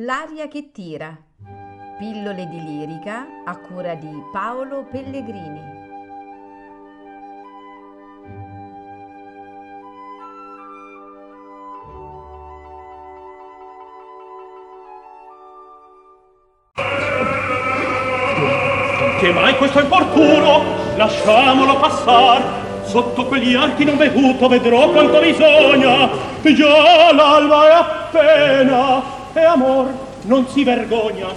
L'aria che tira. Pillole di lirica a cura di Paolo Pellegrini. Che mai questo importuno? Lasciamolo passare. Sotto quegli archi non veduto vedrò quanto bisogna. Già l'alba è appena e amor non si vergogna.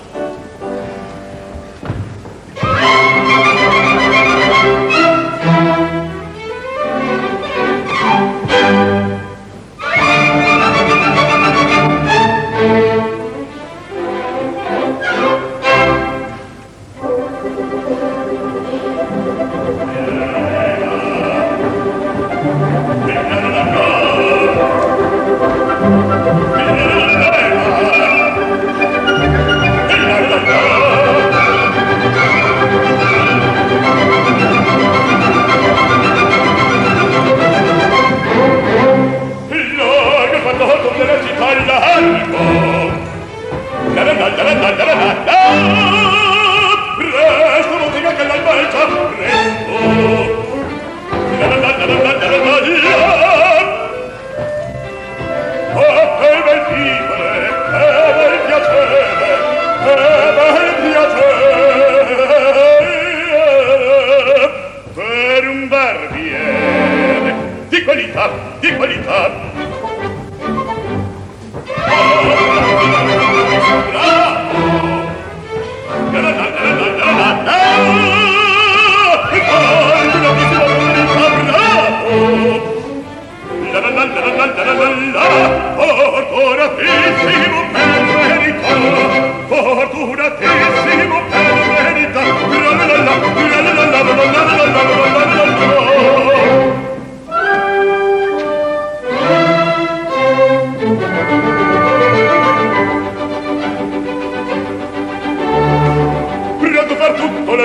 bene di qualità di qualità.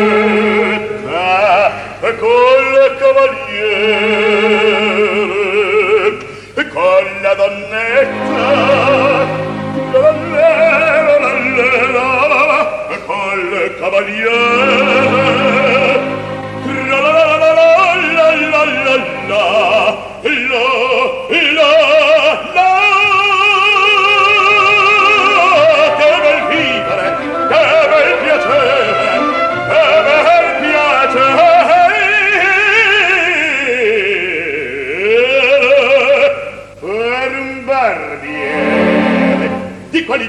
prometta col cavaliere e con la donnetta la la la la la la col cavaliere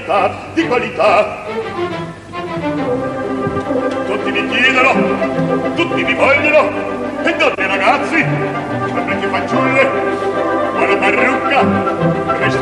qualità, di qualità. Tutti mi chiedono, tutti mi vogliono, e donne ragazzi, le vecchie fanciulle, una parrucca, resta